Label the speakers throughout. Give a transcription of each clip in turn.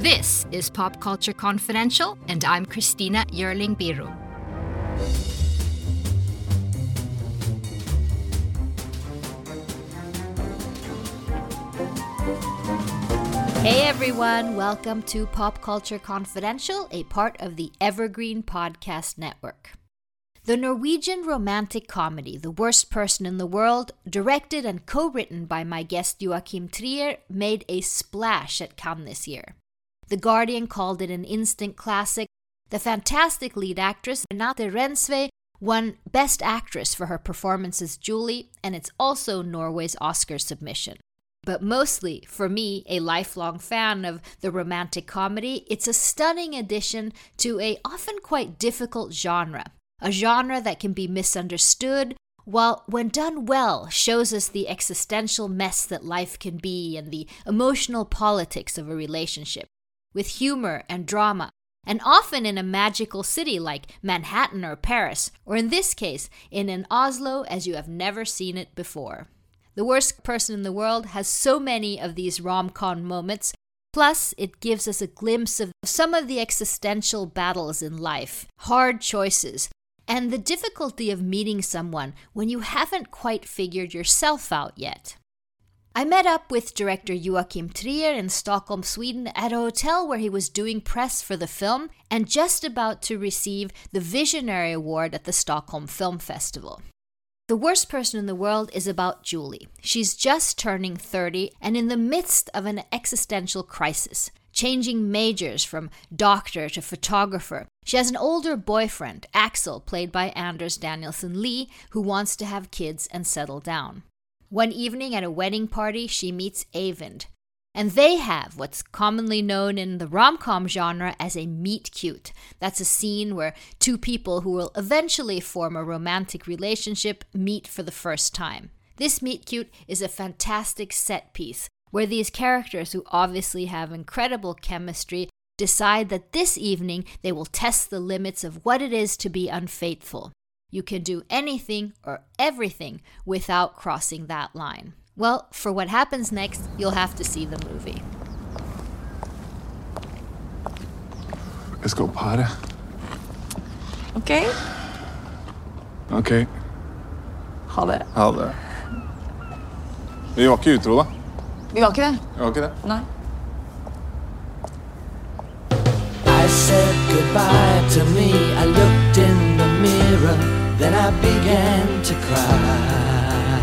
Speaker 1: This is Pop Culture Confidential, and I'm Christina Yerling Biru. Hey everyone, welcome to Pop Culture Confidential, a part of the Evergreen Podcast Network. The Norwegian romantic comedy The Worst Person in the World, directed and co written by my guest Joachim Trier, made a splash at Cannes this year. The Guardian called it an instant classic. The fantastic lead actress, Renate Reinsve, won Best Actress for her performance as Julie, and it's also Norway's Oscar submission. But mostly, for me, a lifelong fan of the romantic comedy, it's a stunning addition to a often quite difficult genre a genre that can be misunderstood, while, when done well, shows us the existential mess that life can be and the emotional politics of a relationship, with humor and drama, and often in a magical city like Manhattan or Paris, or in this case, in an Oslo as you have never seen it before. The Worst Person in the World has so many of these rom com moments, plus, it gives us a glimpse of some of the existential battles in life, hard choices, and the difficulty of meeting someone when you haven't quite figured yourself out yet. I met up with director Joachim Trier in Stockholm, Sweden, at a hotel where he was doing press for the film and just about to receive the Visionary Award at the Stockholm Film Festival. The Worst Person in the World is about Julie. She's just turning 30 and in the midst of an existential crisis changing majors from doctor to photographer. She has an older boyfriend, Axel, played by Anders Danielsen Lie, who wants to have kids and settle down. One evening at a wedding party, she meets Eivind, and they have what's commonly known in the rom com genre as a meet cute. That's a scene where two people who will eventually form a romantic relationship meet for the first time. This meet cute is a fantastic set piece where these characters, who obviously have incredible chemistry, decide that this evening they will test the limits of what it is to be unfaithful. You can do anything or everything without crossing that line. Well, for what happens next, you'll have to see the movie.
Speaker 2: Let's go party.
Speaker 3: OK?
Speaker 2: OK.
Speaker 3: Ha det.
Speaker 2: Ha det. Vi var ikke utro, da.
Speaker 3: Vi var ikke det.
Speaker 2: Vi var ikke det.
Speaker 3: Nei.
Speaker 4: I said goodbye to me. I looked in the mirror, then I began to cry.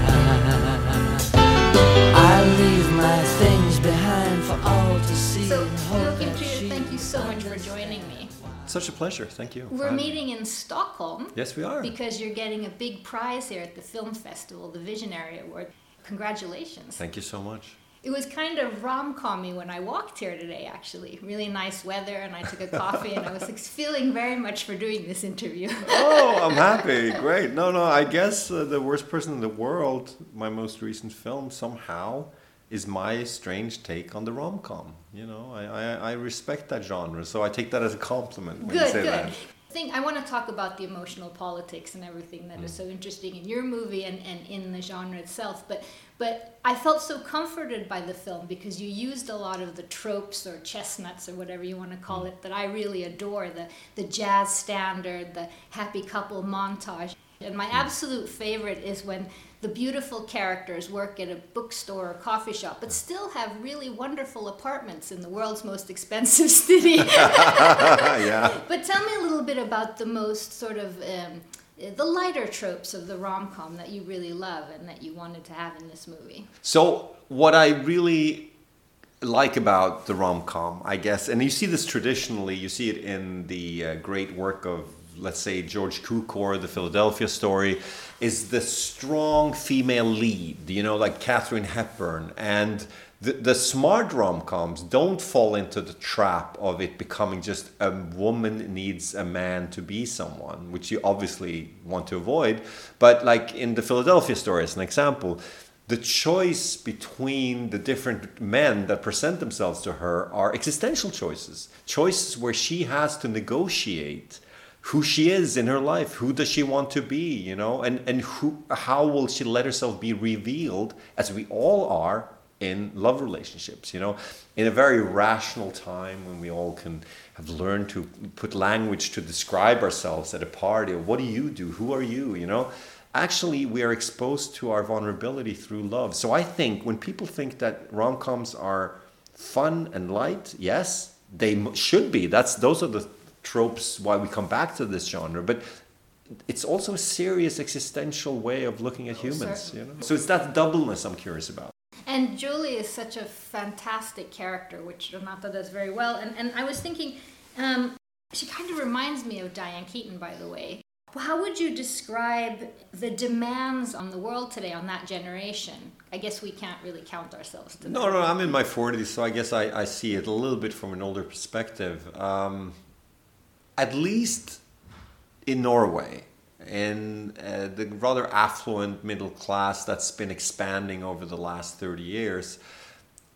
Speaker 4: I leave my things behind for all to see
Speaker 1: So, Joachim
Speaker 4: that
Speaker 1: Trier, thank you so much for joining me.
Speaker 5: Such a pleasure. Thank you.
Speaker 1: We're
Speaker 5: Um,
Speaker 1: meeting in Stockholm.
Speaker 5: Yes, we are.
Speaker 1: Because you're getting a big prize here at the film festival, the Visionary Award. Congratulations.
Speaker 5: Thank you so much.
Speaker 1: It was kind of rom commy when I walked here today, actually. Really nice weather, and I took a coffee, and I was like, feeling very much for doing this interview.
Speaker 5: Oh, I'm happy. Great. No, no. I guess uh, the worst person in the world, my most recent film, somehow is my strange take on the rom com. You know, I, I I respect that genre, so I take that as a compliment when you
Speaker 1: good,
Speaker 5: say
Speaker 1: good.
Speaker 5: that.
Speaker 1: I think I want to talk about the emotional politics and everything that is
Speaker 5: Mm.
Speaker 1: so interesting in your movie and, and in the genre itself. But but I felt so comforted by the film because you used a lot of the tropes or chestnuts or whatever you want to call
Speaker 5: Mm.
Speaker 1: it that I really adore the the jazz standard, the happy couple montage. And my
Speaker 5: Mm.
Speaker 1: absolute favorite is when the beautiful characters work at a bookstore or coffee shop, but still have really wonderful apartments in the world's most expensive city.
Speaker 5: yeah.
Speaker 1: But tell me a little bit about the most sort of um, the lighter tropes of the rom com that you really love and that you wanted to have in this movie.
Speaker 5: So what I really like about the rom com, I guess, and you see this traditionally, you see it in the uh, great work of, let's say, George Cukor, the Philadelphia story, is the strong female lead, you know, like Katharine Hepburn. And the, the smart rom coms don't fall into the trap of it becoming just a woman needs a man to be someone, which you obviously want to avoid. But like in the Philadelphia story, as an example, the choice between the different men that present themselves to her are existential choices choices where she has to negotiate who she is in her life who does she want to be you know and and who how will she let herself be revealed as we all are in love relationships you know? In a very rational time when we all can have learned to put language to describe ourselves at a party or what do you do? Who are you? You know? Actually we are exposed to our vulnerability through love. So i think when people think that rom-coms are fun and light yes they should be. That's those are the tropes why we come back to this genre. But it's also a serious existential way of looking at oh, humans you know? So it's that doubleness i'm curious about
Speaker 1: And Julie is such a fantastic character, which Renate does very well. And, and I was thinking, um, she kind of reminds me of Diane Keaton, by the way. How would you describe the demands on the world today, on that generation? I guess we can't really count ourselves to
Speaker 5: No,
Speaker 1: that.
Speaker 5: no, I'm in my 40s, so I guess I, I see it a little bit from an older perspective. Um, at least in Norway, in uh, the rather affluent middle class that's been expanding over the last 30 years,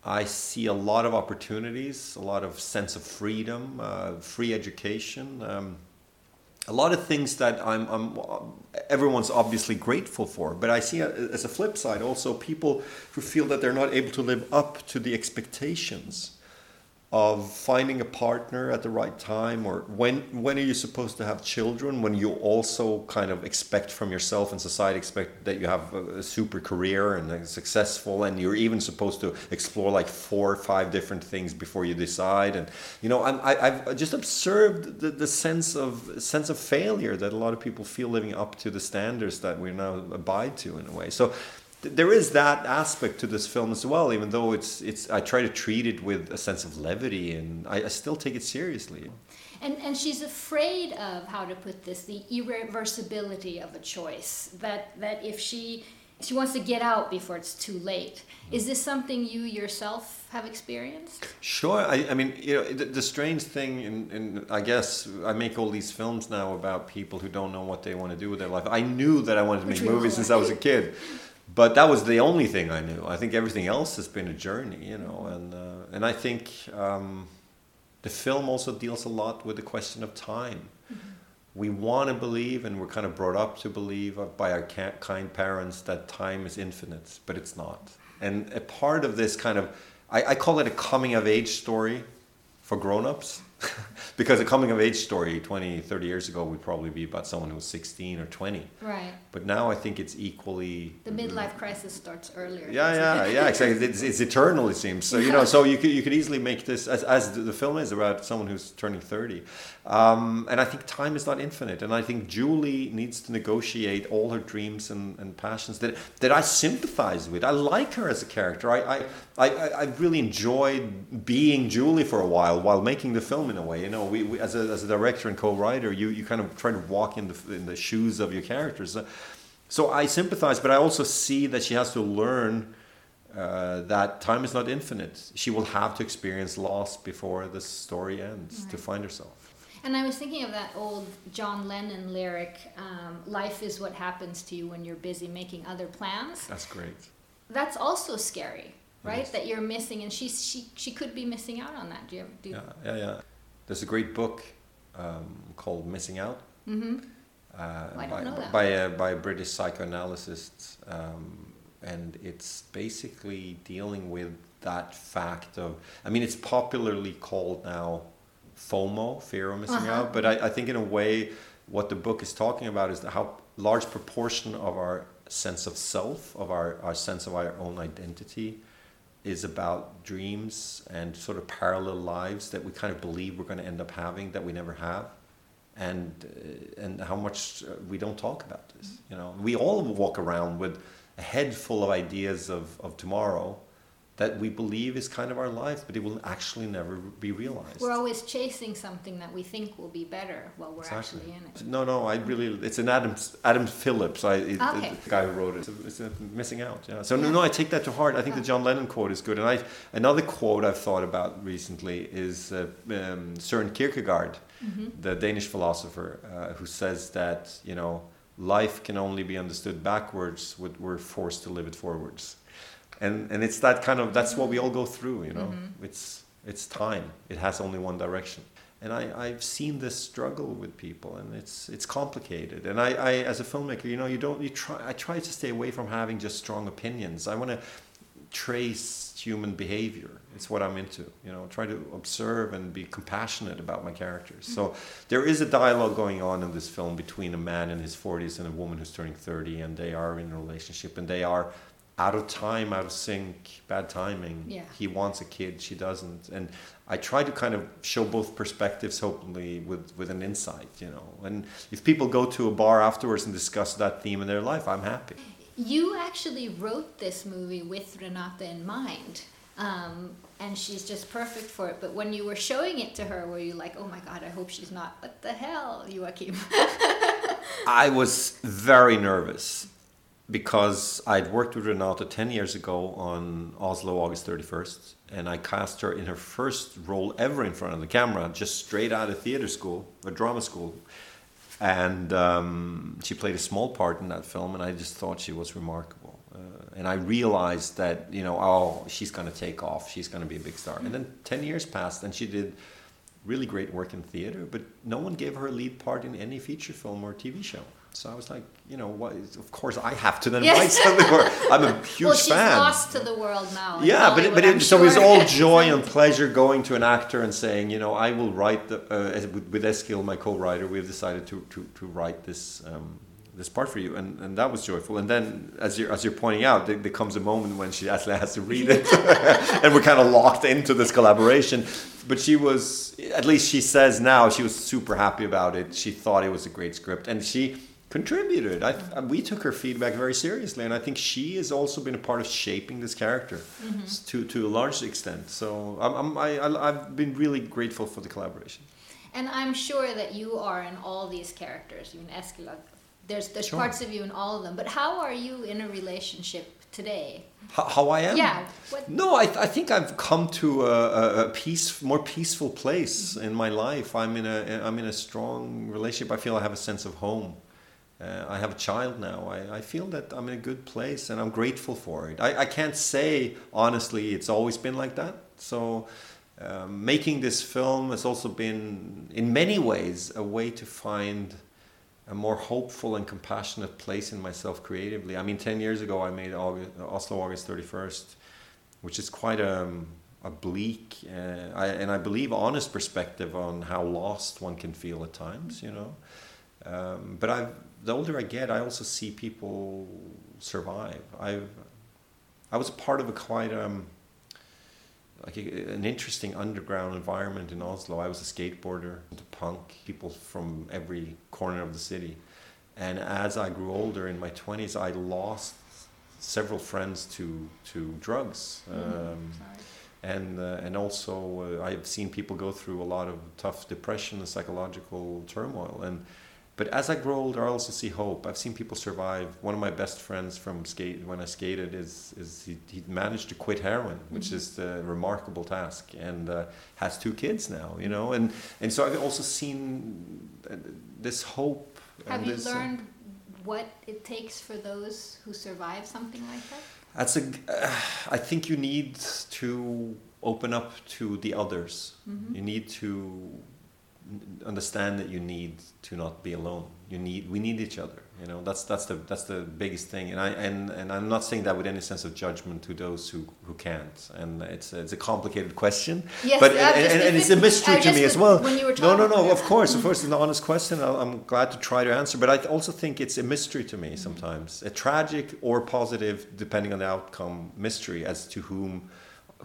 Speaker 5: I see a lot of opportunities, a lot of sense of freedom, uh, free education. Um, a lot of things that I'm, I'm everyone's obviously grateful for but i see a, as a flip side also people who feel that they're not able to live up to the expectations of finding a partner at the right time or when when are you supposed to have children when you also kind of expect from yourself and society expect that you have a, a super career and successful and you're even supposed to explore like four or five different things before you decide? And you know I'm, I, I've just observed the, the sense of sense of failure that a lot of people feel living up to the standards that we now abide to in a way. So there is that aspect to this film as well even though it's it's i try to treat it with a sense of levity and i, I still take it seriously
Speaker 1: And, and she's afraid of, how to put this, the irreversibility of a choice. That, that if she, she wants to get out before it's too late. Hmm. Is this something you yourself have experienced?
Speaker 5: Sure. I, I mean, you know, the, the strange thing, in, in, I guess, I make all these films now about people who don't know what they want to do with their life. I knew that I wanted to make movies since. I was a kid, but that was the only thing I knew. I think everything else has been a journey, you know, and uh, and I think um, the film also deals a lot with the question of time. We want to believe, and we're kind of brought up to believe by our ca- kind parents that time is infinite, but it's not. And a part of this kind of, I, I call it a coming of age story for grown-ups because a coming of age story 20 30 years ago would probably be about someone who was 16 or 20
Speaker 1: Right.
Speaker 5: but now i think it's equally
Speaker 1: The midlife crisis starts earlier.
Speaker 5: yeah yeah yeah exactly. It's, it's eternal it seems. So you know so you could you could easily make this as, as the, the film is about someone who's turning 30 um, and i think time is not infinite and i think julie needs to negotiate all her dreams and, and passions that that i sympathize with. I like her as a character. I i i, I really enjoyed being julie for a while while making the film in a way you know we, we as, a, as a director and co-writer you you kind of try to walk in the in the shoes of your characters so I sympathize, but I also see that she has to learn uh, that time is not infinite. She will have to experience loss before the story ends to find herself.
Speaker 1: And I was thinking of that old John Lennon lyric, um, "Life is what happens to you when you're busy making other plans."
Speaker 5: That's great.
Speaker 1: That's also scary, right?
Speaker 5: Yes.
Speaker 1: That you're missing, and she's she she could be missing out on that. Do you? Do you
Speaker 5: Yeah, yeah, yeah. There's a great book um, called Missing Out.
Speaker 1: Mm-hmm.
Speaker 5: uh, by, by a by a British psychoanalyst, um, and it's basically dealing with that fact of. I mean, it's popularly called now FOMO, fear of missing
Speaker 1: Uh-huh.
Speaker 5: out. But I, I think in a way, what the book is talking about is how large proportion of our sense of self, of our, our sense of our own identity, is about dreams and sort of parallel lives that we kind of believe we're going to end up having that we never have. And uh, and how much uh, we don't talk about this you know? We all walk around with a head full of ideas of, of tomorrow that we believe is kind of our life but it will actually never be realized.
Speaker 1: We're always chasing something that we think will be better while we're actually in it.
Speaker 5: no no i really it's an adam adam phillips. I it,
Speaker 1: Okay.
Speaker 5: the guy who wrote it. It's, a, it's a missing out yeah. So no no i take that to heart. I think the john lennon quote is good and i another quote i've thought about recently is uh, um, søren kierkegaard the danish philosopher uh, who says that you know life can only be understood backwards when we're forced to live it forwards and and it's that kind of that's what we all go through you know? Mm-hmm. It's it's time. It has only one direction. And I, I've seen this struggle with people and it's it's complicated. And I, I as a filmmaker you know you don't you try I try to stay away from having just strong opinions. I want to trace human behavior. It's what I'm into. You know, try to observe and be compassionate about my characters. So mm-hmm. there is a dialogue going on in this film between a man in his 40s and a woman who's turning 30, and they are in a relationship, and they are out of time, out of sync, bad timing.
Speaker 1: Yeah.
Speaker 5: He wants a kid, she doesn't, and I try to kind of show both perspectives, hopefully with with an insight. You know, and if people go to a bar afterwards and discuss that theme in their life, I'm happy.
Speaker 1: You actually wrote this movie with Renate in mind. Um, and she's just perfect for it. But when you were showing it to her, were you like, oh my God, I hope she's not, what the hell, Joachim?
Speaker 5: I was very nervous because I'd worked with Renate 10 years ago on Oslo August 31st, and I cast her in her first role ever in front of the camera, just straight out of theater school, or drama school. And um, she played a small part in that film, and I just thought she was remarkable. Uh, and I realized that, you know, oh, she's going to take off, she's going to be a big star. And then 10 years passed, and she did really great work in theater, but no one gave her a lead part in any feature film or TV show. So I was like, you know, what? Of course, I have to then
Speaker 1: Yes.
Speaker 5: write something. I'm a huge
Speaker 1: well, she's
Speaker 5: fan.
Speaker 1: lost to the world now.
Speaker 5: Yeah, but it, but
Speaker 1: Hollywood, I'm
Speaker 5: so it was all joy and pleasure going to an actor and saying, you know, I will write the uh, with, with Eskil, my co-writer, we've decided to to, to write this um, this part for you, and, and that was joyful. And then, as you're as you're pointing out, there, there comes a moment when she actually has to read it, and we're kind of locked into this collaboration. But she was, at least she says now, she was super happy about it. She thought it was a great script, and she contributed. I, uh, we took her feedback very seriously, and I think she has also been a part of shaping this character mm-hmm. s- to to a large extent. So I'm, I'm, I, I, I've been really grateful for the collaboration.
Speaker 1: And I'm sure that you are in all these characters, even Eskila. There's there's
Speaker 5: Sure.
Speaker 1: parts of you in all of them. But how are you in a relationship today?
Speaker 5: How, how I am?
Speaker 1: Yeah, what-
Speaker 5: No, I, I think I've come to a, a, a peace, more peaceful place in my life. I'm in a I'm in a strong relationship. I feel I have a sense of home. Uh, I have a child now. I, I feel that I'm in a good place and I'm grateful for it. I, I can't say honestly it's always been like that. So um, making this film has also been, in many ways, a way to find a more hopeful and compassionate place in myself creatively. I mean, 10 years ago, I made August, Oslo August 31st, which is quite a, a bleak uh, I, and I believe honest perspective on how lost one can feel at times, you know. Um, but I've, the older I get, I also see people survive. I've, I was part of a quite um, like a, an interesting underground environment in Oslo. I was a skateboarder, into punk, people from every corner of the city. And as I grew older in my 20s, I lost several friends to, to drugs. Um, and, uh, and also, uh, I've seen people go through a lot of tough depression and psychological turmoil. And, but as I grow older, I also see hope. I've seen people survive. One of my best friends from skate when I skated is, is he, he managed to quit heroin, which is a remarkable task, and uh, has two kids now. You know, and and so I've also seen uh, this hope.
Speaker 1: Have
Speaker 5: and
Speaker 1: you
Speaker 5: this, uh,
Speaker 1: learned what it takes for those who survive something like that?
Speaker 5: That's a. Uh, I think you need to open up to the others. You need to understand that you need to not be alone. You need. We need each other. You know. That's that's the that's the biggest thing. And I and and I'm not saying that with any sense of judgment to those who who can't. And it's a, it's a complicated question.
Speaker 1: Yes,
Speaker 5: but and, and, and it's a mystery to me as well.
Speaker 1: when you were
Speaker 5: no, no, no. Of course, of course, it's an honest question. I'm glad to try to answer. But I also think it's a mystery to me sometimes, a tragic or positive, depending on the outcome, mystery as to whom,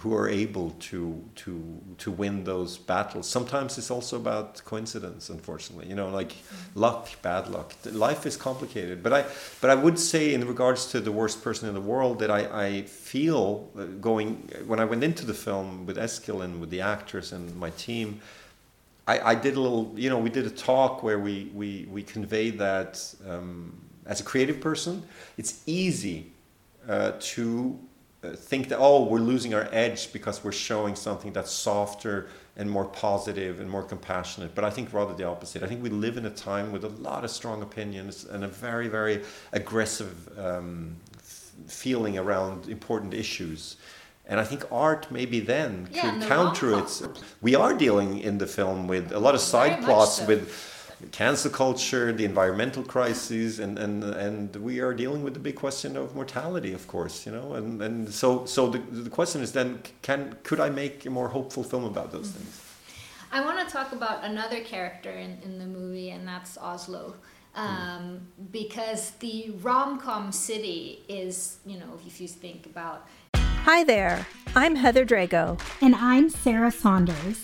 Speaker 5: who are able to to to win those battles. Sometimes it's also about coincidence, unfortunately. You know, like
Speaker 1: Mm-hmm.
Speaker 5: luck, bad luck. Life is complicated. But I, but I would say, in regards to the worst person in the world, that I, I feel uh, going when I went into the film with Eskil and with the actors and my team. I, I did a little, you know, we did a talk where we, we, we conveyed that um, as a creative person, it's easy uh, to think that, oh, we're losing our edge because we're showing something that's softer and more positive and more compassionate. But I think rather the opposite. I think we live in a time with a lot of strong opinions and a very, very aggressive um, f- feeling around important issues. And I think art maybe then
Speaker 1: Yeah,
Speaker 5: could counter it. We are dealing in the film with a lot of side plots
Speaker 1: so.
Speaker 5: with cancel culture, the environmental crises, and, and and we are dealing with the big question of mortality, of course, you know. And, and so so the, the question is then, can could I make a more hopeful film about those things?
Speaker 1: I want to talk about another character in, in the movie, and that's Oslo. Um, because the rom com city is, you know, if you think about
Speaker 6: Hi there, I'm Heather Drago.
Speaker 7: And I'm Sarah Saunders.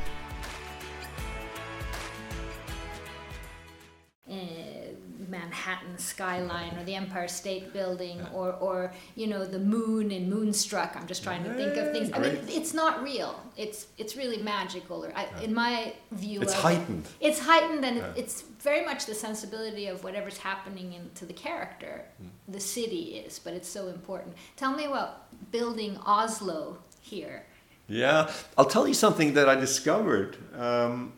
Speaker 1: Skyline or the Empire State Building or, or you know the moon in Moonstruck. I'm just trying to think of things. I mean, it's not real. It's it's really magical. Or I, in my view,
Speaker 5: It's
Speaker 1: of
Speaker 5: heightened.
Speaker 1: It's heightened, and it, it's very much the sensibility of whatever's happening into the character.
Speaker 5: Hmm.
Speaker 1: The city is, but it's so important. Tell me about building Oslo here.
Speaker 5: Yeah, I'll tell you something that I discovered. Um,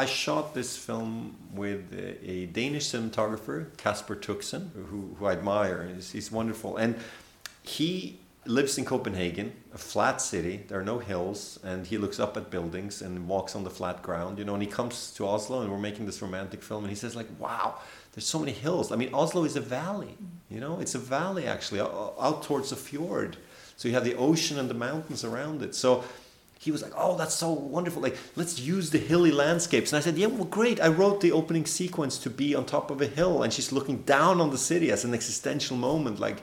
Speaker 5: I shot this film with a, a Danish cinematographer, Kasper Tuxen, who, who I admire. He's, he's wonderful. And he lives in Copenhagen, a flat city. There are no hills. And he looks up at buildings and walks on the flat ground, you know. And he comes to Oslo and we're making this romantic film. And he says, like, wow, there's so many hills. I mean, Oslo is a valley, you know. It's a valley, actually, out, towards the fjord. So you have the ocean and the mountains around it. So he was like, "Oh, that's so wonderful! Like, let's use the hilly landscapes." And I said, "Yeah, well, great." I wrote the opening sequence to be on top of a hill, and she's looking down on the city as an existential moment. Like,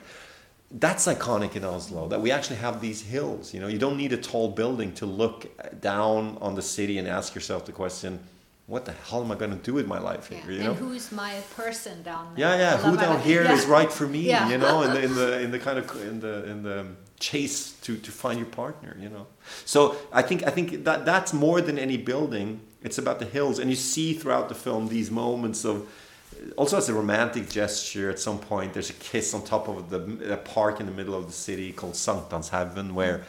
Speaker 5: that's iconic in Oslo that we actually have these hills. You know, you don't need a tall building to look down on the city and ask yourself the question, "What the hell am I going to do with my life
Speaker 1: Yeah.
Speaker 5: here?" You know.
Speaker 1: and who's my person down there?
Speaker 5: Yeah, yeah. Who down here is
Speaker 1: Yeah.
Speaker 5: right for me?
Speaker 1: Yeah.
Speaker 5: You know, in the in the in the kind of in the in the chase to to find your partner. You know. So I think I think that that's more than any building. It's about the hills, and you see throughout the film these moments of. Also, as a romantic gesture, at some point there's a kiss on top of the a park in the middle of the city called St. Hanshaugen, where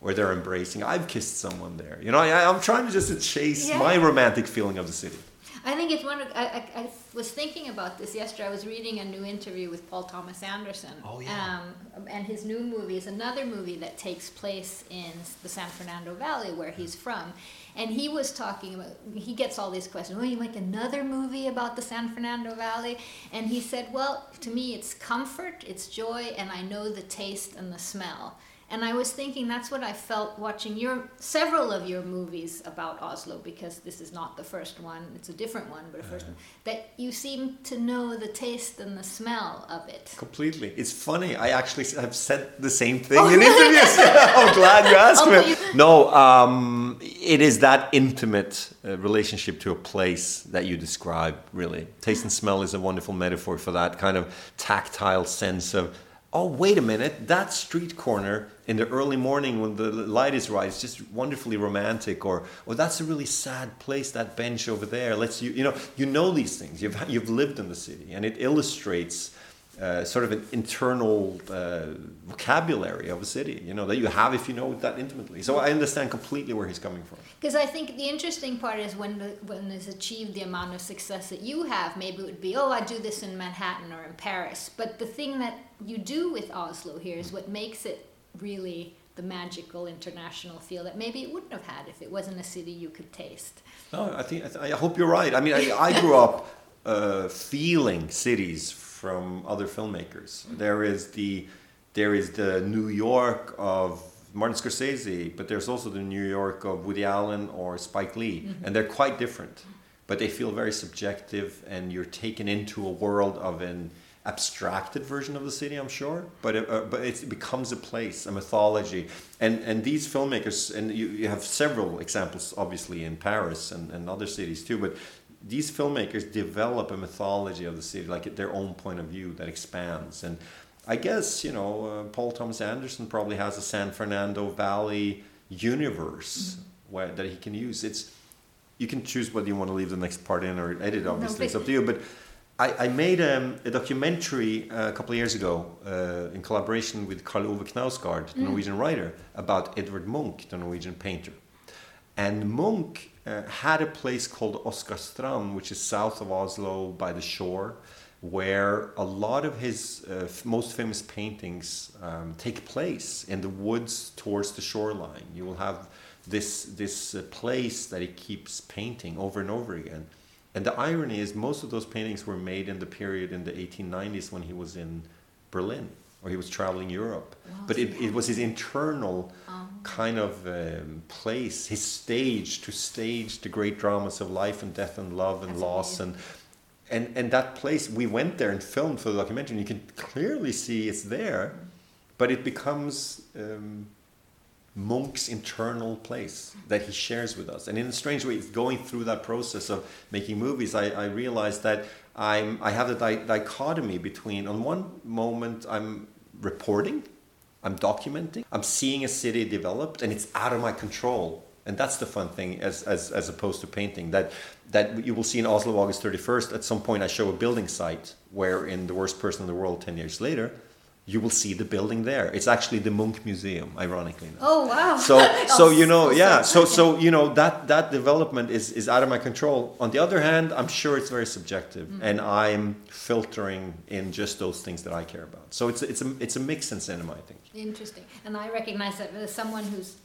Speaker 5: where they're embracing. I've kissed someone there. You know, I, I'm trying to just chase
Speaker 1: Yeah.
Speaker 5: my romantic feeling of the city.
Speaker 1: I think it's one of. I, I, I was thinking about this yesterday. I was reading a new interview with Paul Thomas Anderson.
Speaker 5: Oh, yeah.
Speaker 1: Um, and his new movie is another movie that takes place in the San Fernando Valley, where he's from. And he was talking about. He gets all these questions. Will you make another movie about the San Fernando Valley? And he said, "Well, to me, it's comfort, it's joy, and I know the taste and the smell." And I was thinking that's what I felt watching your several of your movies about Oslo because this is not the first one; it's a different one, but a first one. That you seem to know the taste and the smell of it.
Speaker 5: Completely. It's funny. I actually have said the same thing in interviews. I'm glad you asked
Speaker 1: Oh,
Speaker 5: me.
Speaker 1: you-
Speaker 5: No, um, it is that intimate uh, relationship to a place that you describe, really. Taste and smell is a wonderful metaphor for that kind of tactile sense of, oh, wait a minute, that street corner in the early morning when the light is right it's just wonderfully romantic. Or, oh, that's a really sad place, that bench over there. Let's, you, you know, you know these things. You've, you've lived in the city and it illustrates uh, sort of an internal uh, vocabulary of a city, you know, that you have if you know it that intimately. So I understand completely where he's coming from.
Speaker 1: Because I think the interesting part is when the, when it's achieved the amount of success that you have, maybe it would be, oh, I do this in Manhattan or in Paris. But the thing that you do with Oslo here is what makes it really the magical international feel that maybe it wouldn't have had if it wasn't a city you could taste.
Speaker 5: No, I think I, th- I hope you're right. I mean, I, I grew up uh, feeling cities from other filmmakers. There is the there is the New York of Martin Scorsese, but there's also the New York of Woody Allen or Spike Lee, and they're quite different. But they feel very subjective, and you're taken into a world of an abstracted version of the city, I'm sure, but it, uh, but it becomes a place, a mythology, and and these filmmakers, and you, you have several examples, obviously in Paris and, and other cities too, but these filmmakers develop a mythology of the city, like their own point of view that expands, and I guess you know uh, Paul Thomas Anderson probably has a San Fernando Valley universe where that he can use. It's you can choose whether you want to leave the next part in or edit. Obviously, it's
Speaker 1: but-
Speaker 5: up to you. But I, I made um, a documentary uh, a couple of years ago uh, in collaboration with Karl Ove Knausgaard, the Norwegian writer, about Edvard Munch, the Norwegian painter. And Munch uh, had a place called Åsgårdstrand, which is south of Oslo by the shore, where a lot of his uh, most famous paintings um, take place in the woods towards the shoreline. You will have this this uh, place that he keeps painting over and over again. And the irony is, most of those paintings were made in the period in the 1890s when he was in Berlin or he was traveling Europe. but it, it was his internal kind of um, place, his stage to stage the great dramas of life and death and love and loss and and and that place we went there and filmed for the documentary and you can clearly see it's there but it becomes um, Munch's internal place that he shares with us. And in a strange way, going through that process of making movies, I, I realized that I'm, I have the di- dichotomy between, on one moment, I'm reporting, I'm documenting, I'm seeing a city developed, and it's out of my control. And that's the fun thing, as, as, as opposed to painting. That, that you will see in Oslo, August 31st, at some point, I show a building site where, in The Worst Person in the World 10 years later, you will see the building there. It's actually the Munch Museum, ironically enough.
Speaker 1: Oh wow!
Speaker 5: So, so you know, yeah. So, so you know that that development is is out of my control. On the other hand, I'm sure it's very subjective,
Speaker 1: Mm.
Speaker 5: and I'm filtering in just those things that I care about. So it's it's a it's a mix in cinema, I think.
Speaker 1: Interesting. And I recognize that as someone who's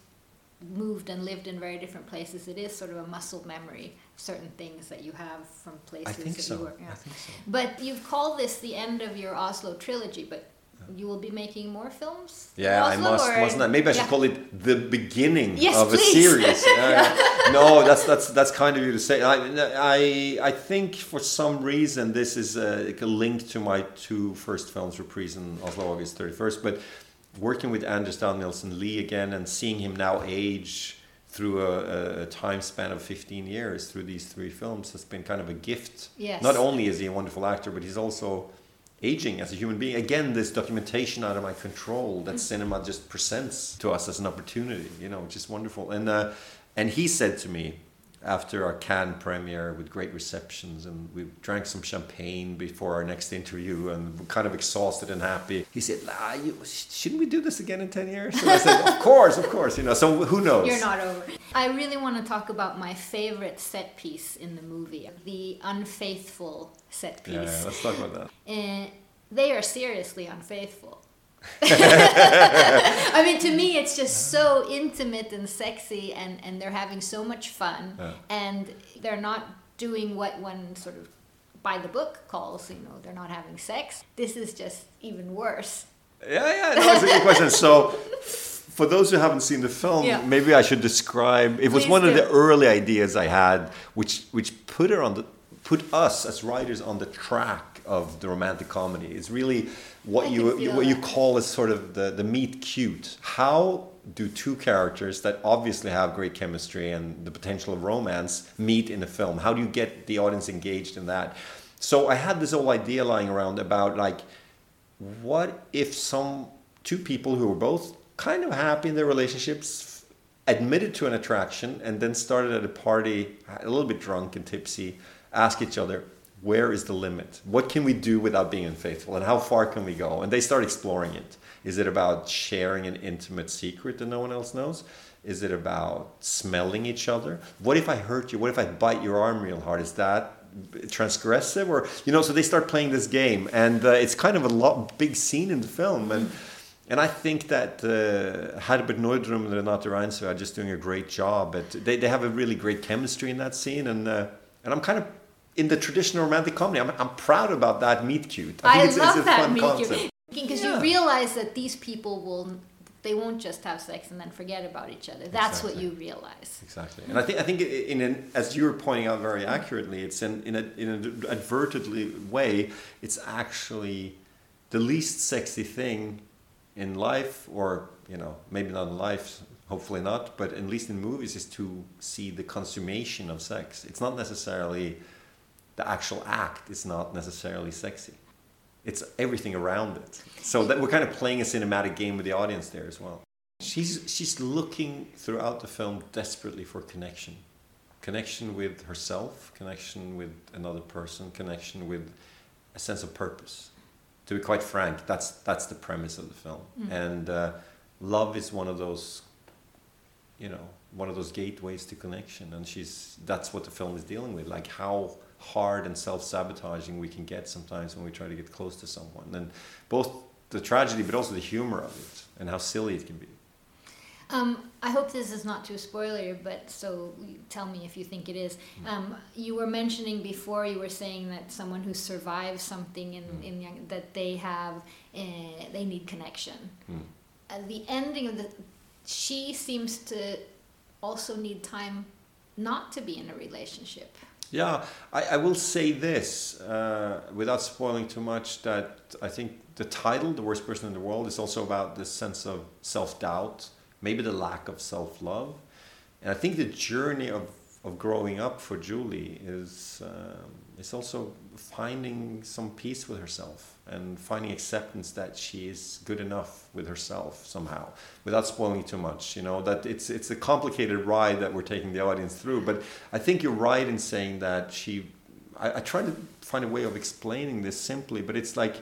Speaker 1: moved and lived in very different places, it is sort of a muscle memory, certain things that you have from places
Speaker 5: I think
Speaker 1: that
Speaker 5: so.
Speaker 1: you were.
Speaker 5: I think so.
Speaker 1: But you've called this the end of your Oslo trilogy, but you will be making more films?
Speaker 5: Yeah, I must,
Speaker 1: or-
Speaker 5: mustn't I? Maybe I should
Speaker 1: Yeah.
Speaker 5: call it the beginning
Speaker 1: Yes,
Speaker 5: of a series. Yeah, no, that's that's that's kind of you to say. I I, I think for some reason this is a, a link to my two first films, Reprise and Oslo August thirty first. But working with Anders Danielsen Lie again and seeing him now age through a, a time span of 15 years through these three films has been kind of a gift.
Speaker 1: Yes.
Speaker 5: Not only is he a wonderful actor, but he's also aging as a human being. Again, this documentation out of my control that cinema just presents to us as an opportunity, you know, which is wonderful. And uh, and he said to me after our Cannes premiere with great receptions, and we drank some champagne before our next interview, and we're kind of exhausted and happy. He said, ah, you, shouldn't we do this again in 10 years? And I said, of course, of course, you know, so who knows?
Speaker 1: You're not over. I really want to talk about my favorite set piece in the movie, the unfaithful set piece.
Speaker 5: Yeah, let's talk about that.
Speaker 1: Uh, they are seriously unfaithful. I mean, to me, it's just so intimate and sexy, and, and they're having so much fun,
Speaker 5: Yeah.
Speaker 1: and they're not doing what one sort of by the book calls, you know, they're not having sex. This is just even worse.
Speaker 5: Yeah, yeah, no, that's a good question. So, for those who haven't seen the film,
Speaker 1: Yeah.
Speaker 5: maybe I should describe. It was
Speaker 1: Please
Speaker 5: one of the early ideas I had, which which put her on the put us as writers on the track of the romantic comedy. It's really what
Speaker 1: I
Speaker 5: you what you call as sort of the the meet cute. How do two characters that obviously have great chemistry and the potential of romance meet in a film? How do you get the audience engaged in that? So I had this whole idea lying around about like what if some two people who were both kind of happy in their relationships admitted to an attraction and then started at a party a little bit drunk and tipsy ask each other where is the limit? What can we do without being unfaithful? And how far can we go? And they start exploring it. Is it about sharing an intimate secret that no one else knows? Is it about smelling each other? What if i hurt you? What if i bite your arm real hard? Is that transgressive? Or you know so they start playing this game. And uh, it's kind of a lot big scene in the film. And and I think that uh, Herbert Nordrum and Renate Reinsve are just doing a great job. At, they, they have a really great chemistry in that scene, and uh, and I'm kind of in the traditional romantic comedy. I'm, I'm proud about that meet cute.
Speaker 1: I,
Speaker 5: think it's,
Speaker 1: love
Speaker 5: it's a
Speaker 1: that
Speaker 5: fun
Speaker 1: meet
Speaker 5: concept.
Speaker 1: Because
Speaker 5: Yeah.
Speaker 1: you realize that these people will they won't just have sex and then forget about each other. That's what you realize.
Speaker 5: Exactly, and I think I think in an, as you were pointing out very accurately, it's in in, a, in an advertedly way, it's actually the least sexy thing in life, or you know maybe not in life, hopefully not, but at least in movies, is to see the consummation of sex. It's not necessarily the actual act. is not necessarily sexy. It's everything around it. So that we're kind of playing a cinematic game with the audience there as well. She's she's looking throughout the film desperately for connection, connection with herself, connection with another person, connection with a sense of purpose. To be quite frank, that's that's the premise of the film, and uh, love is one of those, you know, one of those gateways to connection, and she's that's what the film is dealing with, like how hard and self-sabotaging we can get sometimes when we try to get close to someone, and both the tragedy but also the humor of it and how silly it can be.
Speaker 1: Um, I hope this is not too spoilery, but so tell me if you think it is. Um, you were mentioning before, you were saying that someone who survives something in, in young, that they have, uh, they need connection. At the ending of the, she seems to also need time not to be in a relationship.
Speaker 5: Yeah, I, I will say this uh, without spoiling too much that I think the title, The Worst Person in the World, is also about this sense of self doubt, maybe the lack of self love. And I think the journey of, of growing up for Julie is, um, is also finding some peace with herself and finding acceptance that she is good enough with herself somehow without spoiling too much you know that it's it's a complicated ride that we're taking the audience through. But i think you're right in saying that she i, I try to find a way of explaining this simply but it's like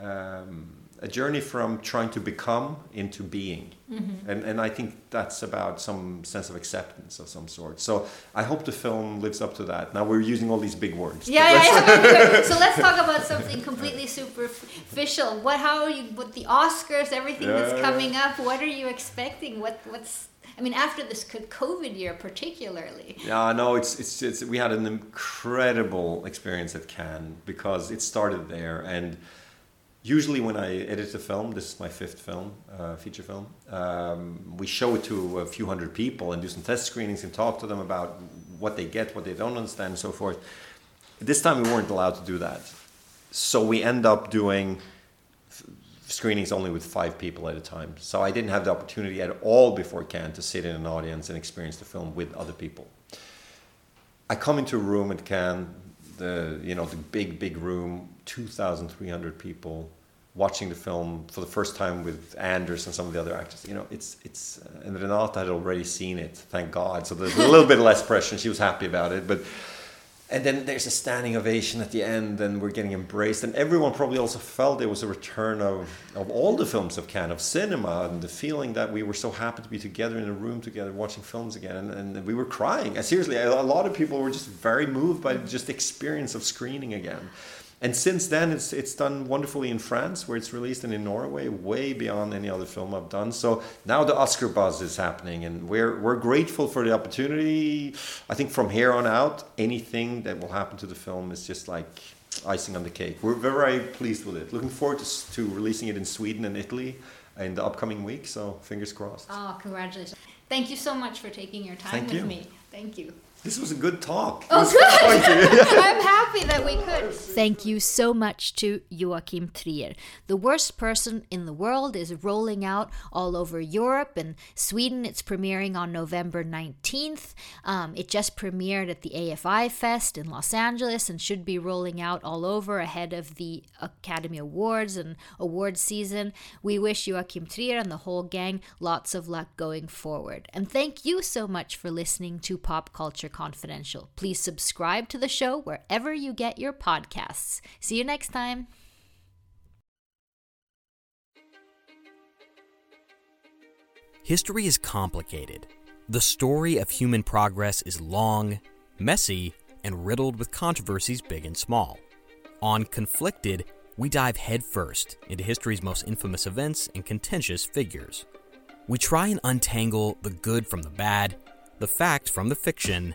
Speaker 5: um, a journey from trying to become into being mm-hmm. and, and i think that's about some sense of acceptance of some sort so i hope the film lives up to that now we're using all these big words
Speaker 1: Yeah, yeah, yeah. So let's talk about something completely superficial. What, how are you? What the Oscars, everything
Speaker 5: Yeah,
Speaker 1: that's coming up? What are you expecting? What, what's? I mean, after this COVID year, particularly.
Speaker 5: Yeah, no, it's, it's it's we had an incredible experience at Cannes because it started there, and usually when I edit a film, this is my fifth film, uh, feature film, um, we show it to a few hundred people and do some test screenings and talk to them about what they get, what they don't understand, and so forth. This time we weren't allowed to do that, so we end up doing screenings only with five people at a time. So I didn't have the opportunity at all before Cannes to sit in an audience and experience the film with other people. I come into a room at Cannes, the you know the big big room, two thousand three hundred people watching the film for the first time with Anders and some of the other actors. You know, it's it's uh, and Renate had already seen it, thank God. So there's a little bit less pressure, and she was happy about it, but. And then there's a standing ovation at the end, and we're getting embraced. And everyone probably also felt it was a return of, of all the films of Cannes, of cinema, and the feeling that we were so happy to be together in a room together watching films again. And, and we were crying. Seriously, a, a lot of people were just very moved by just the experience of screening again. And since then, it's it's done wonderfully in France, where it's released, and in Norway, way beyond any other film I've done. So now the Oscar buzz is happening, and we're we're grateful for the opportunity. I think from here on out, anything that will happen to the film is just like icing on the cake. We're very pleased with it. Looking forward to, to releasing it in Sweden and Italy in the upcoming week. So fingers crossed.
Speaker 1: Oh, congratulations! Thank you so much for taking your time
Speaker 5: Thank
Speaker 1: with
Speaker 5: you.
Speaker 1: me. Thank you.
Speaker 5: This was a good talk.
Speaker 1: Oh, good. I'm happy that we could. Thank you so much to Joachim Trier. The Worst Person in the World is rolling out all over Europe and Sweden. It's premiering on November 19th. Um, it just premiered at the AFI Fest in Los Angeles and should be rolling out all over ahead of the Academy Awards and award season. We wish Joachim Trier and the whole gang lots of luck going forward. And thank you so much for listening to Pop Culture Confidential. Please subscribe to the show wherever you get your podcasts. See you next time.
Speaker 8: History is complicated. The story of human progress is long, messy, and riddled with controversies big and small. On Conflicted, we dive headfirst into history's most infamous events and contentious figures. We try and untangle the good from the bad, the fact from the fiction,